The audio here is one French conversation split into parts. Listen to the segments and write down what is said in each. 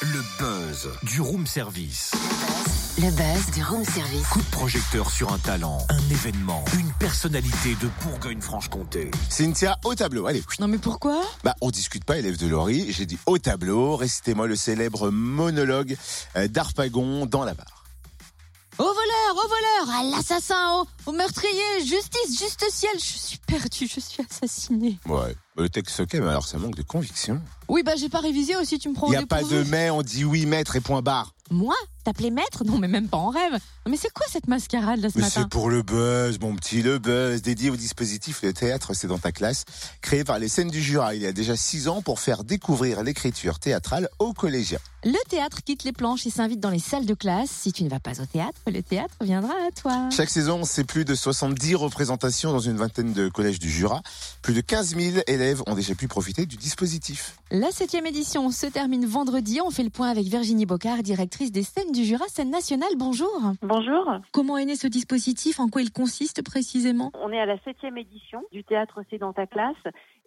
Le buzz du room service. Le buzz du room service. Coup de projecteur sur un talent, un événement, une personnalité de Bourgogne-Franche-Comté. Cynthia, au tableau, allez. Non mais pourquoi? Bah, on discute pas, élève de Laurie. J'ai dit au tableau, récitez-moi le célèbre monologue euh, d'Arpagon dans la barre. Au voleur, à l'assassin, au, au meurtrier, justice, juste ciel, je suis perdu, je suis assassiné. Ouais, le texte ok, mais alors ça manque de conviction. Oui, bah j'ai pas révisé aussi, tu me prends Il n'y a pas de mais, on dit oui, maître et point barre. Moi? T'appelais maître? Non mais même pas en rêve. Non, mais c'est quoi cette mascarade là ce Mais matin? c'est pour le buzz, mon petit, le buzz, dédié au dispositif Le Théâtre, c'est dans ta classe, créé par les scènes du Jura il y a déjà six ans pour faire découvrir l'écriture théâtrale aux collégiens. Le théâtre quitte les planches et s'invite dans les salles de classe. Si tu ne vas pas au théâtre, le théâtre viendra à toi. Chaque saison, c'est plus de 70 représentations dans une vingtaine de collèges du Jura. Plus de 15 000 élèves ont déjà pu profiter du dispositif. La septième édition se termine vendredi. On fait le point avec Virginie Bocard, directrice des scènes du Jura, scène nationale. Bonjour. Bonjour, Comment est né ce dispositif? En quoi il consiste précisément? On est à la septième édition du théâtre C'est dans ta classe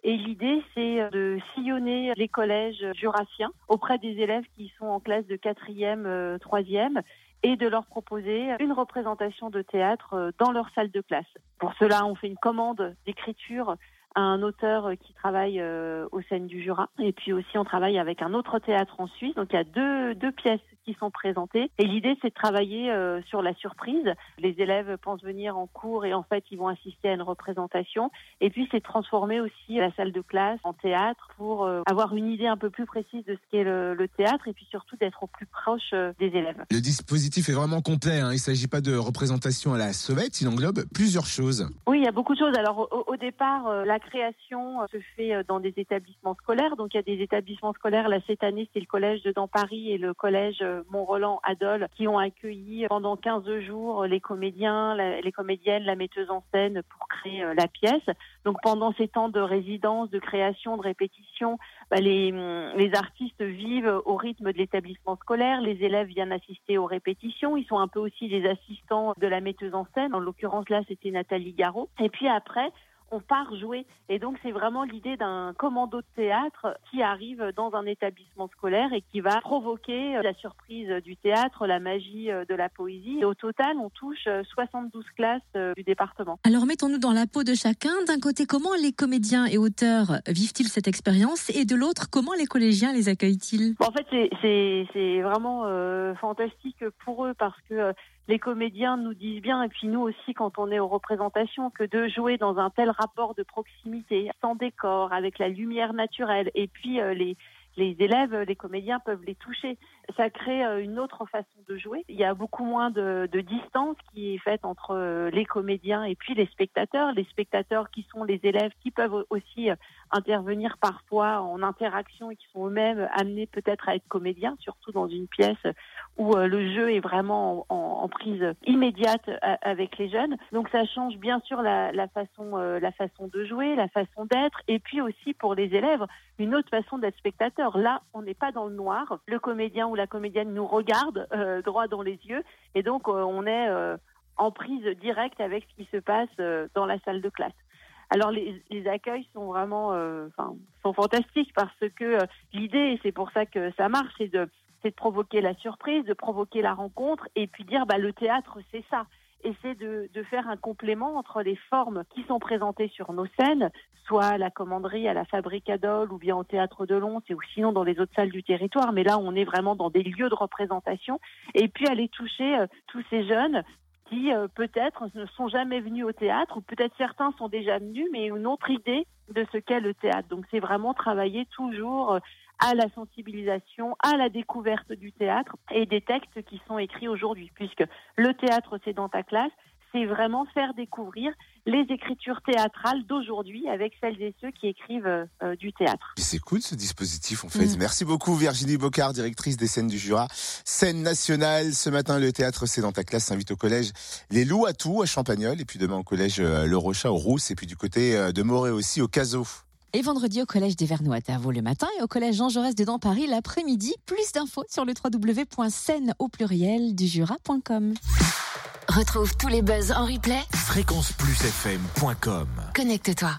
et l'idée c'est de sillonner les collèges jurassiens auprès des élèves qui sont en classe de quatrième, euh, troisième et de leur proposer une représentation de théâtre euh, dans leur salle de classe. Pour cela, on fait une commande d'écriture à un auteur qui travaille euh, aux scènes du Jura. Et puis aussi, on travaille avec un autre théâtre en Suisse. Donc, il y a deux, deux pièces qui sont présentées. Et l'idée, c'est de travailler euh, sur la surprise. Les élèves pensent venir en cours et en fait, ils vont assister à une représentation. Et puis, c'est transformer aussi la salle de classe en théâtre pour euh, avoir une idée un peu plus précise de ce qu'est le, le théâtre et puis surtout d'être au plus proche euh, des élèves. Le dispositif est vraiment complet. hein. Il ne s'agit pas de représentation à la sauvette, il englobe plusieurs choses. Oui, il y a beaucoup de choses. Alors au, au départ, la création se fait dans des établissements scolaires. Donc il y a des établissements scolaires. Là cette année, c'est le collège de dans Paris et le collège Mont-Roland à Dole qui ont accueilli pendant 15 jours les comédiens, les comédiennes, la metteuse en scène pour créer euh, la pièce. Donc pendant ces temps de résidence, de création, de répétition, bah, les, hum, les artistes vivent au rythme de l'établissement scolaire. Les élèves viennent assister aux répétitions. Ils sont un peu aussi les assistants de la metteuse en scène. En l'occurrence là, c'était Nathalie Garot. Et puis après, on part jouer. Et donc, c'est vraiment l'idée d'un commando de théâtre qui arrive dans un établissement scolaire et qui va provoquer euh, la surprise du théâtre, la magie euh, de la poésie. Et au total, on touche euh, 72 classes euh, du département. Alors mettons-nous dans la peau de chacun. D'un côté, comment les comédiens et auteurs vivent-ils cette expérience? Et de l'autre, comment les collégiens les accueillent-ils? Bon, en fait, c'est- vraiment euh, fantastique pour eux parce que euh, les comédiens nous disent bien, et puis nous aussi quand on est aux représentations, que de jouer dans un tel rapport de proximité, sans décor, avec la lumière naturelle, et puis euh, les les élèves, les comédiens peuvent les toucher. Ça crée euh, une autre façon de jouer. Il y a beaucoup moins de, de distance qui est faite entre euh, les comédiens et puis les spectateurs. Les spectateurs qui sont les élèves qui peuvent aussi intervenir parfois en interaction et qui sont eux-mêmes amenés peut-être à être comédiens, surtout dans une pièce où euh, le jeu est vraiment en, prise immédiate a- avec les jeunes. Donc ça change bien sûr la, façon, euh, la façon de jouer, la façon d'être, et puis aussi pour les élèves une autre façon d'être spectateur. Là, on n'est pas dans le noir. Le comédien ou la comédienne nous regarde euh, droit dans les yeux, et donc euh, on est euh, en prise directe avec ce qui se passe euh, dans la salle de classe. Alors les, les accueils sont vraiment, euh, enfin, sont fantastiques parce que euh, l'idée, et c'est pour ça que ça marche, c'est de, c'est de provoquer la surprise, de provoquer la rencontre, et puis dire, bah le théâtre, c'est ça. Et c'est de, de faire un complément entre les formes qui sont présentées sur nos scènes, soit à la commanderie, à la fabrique à Dole, ou bien au théâtre de Lons, ou sinon dans les autres salles du territoire. Mais là, on est vraiment dans des lieux de représentation. Et puis aller toucher euh, tous ces jeunes qui euh, peut-être ne sont jamais venus au théâtre, ou peut-être certains sont déjà venus, mais une autre idée de ce qu'est le théâtre. Donc c'est vraiment travailler toujours euh, à la sensibilisation, à la découverte du théâtre et des textes qui sont écrits aujourd'hui, puisque le théâtre c'est dans ta classe, c'est vraiment faire découvrir les écritures théâtrales d'aujourd'hui avec celles et ceux qui écrivent euh, du théâtre. C'est cool ce dispositif en fait. Mm. Merci beaucoup Virginie Bocard, directrice des scènes du Jura. Scène nationale, ce matin le théâtre c'est dans ta classe, s'invite au collège Les Loups à tout à Champagnol et puis demain au collège euh, Le Rochat au Rousse et puis du côté euh, de Morée aussi au Caso. Et vendredi au collège des Vernois à Tavaux le matin et au collège Jean Jaurès de dans Paris l'après-midi. Plus d'infos sur le www.scène au pluriel du jura.com. Retrouve tous les buzz en replay. Fréquenceplusfm.com Connecte-toi.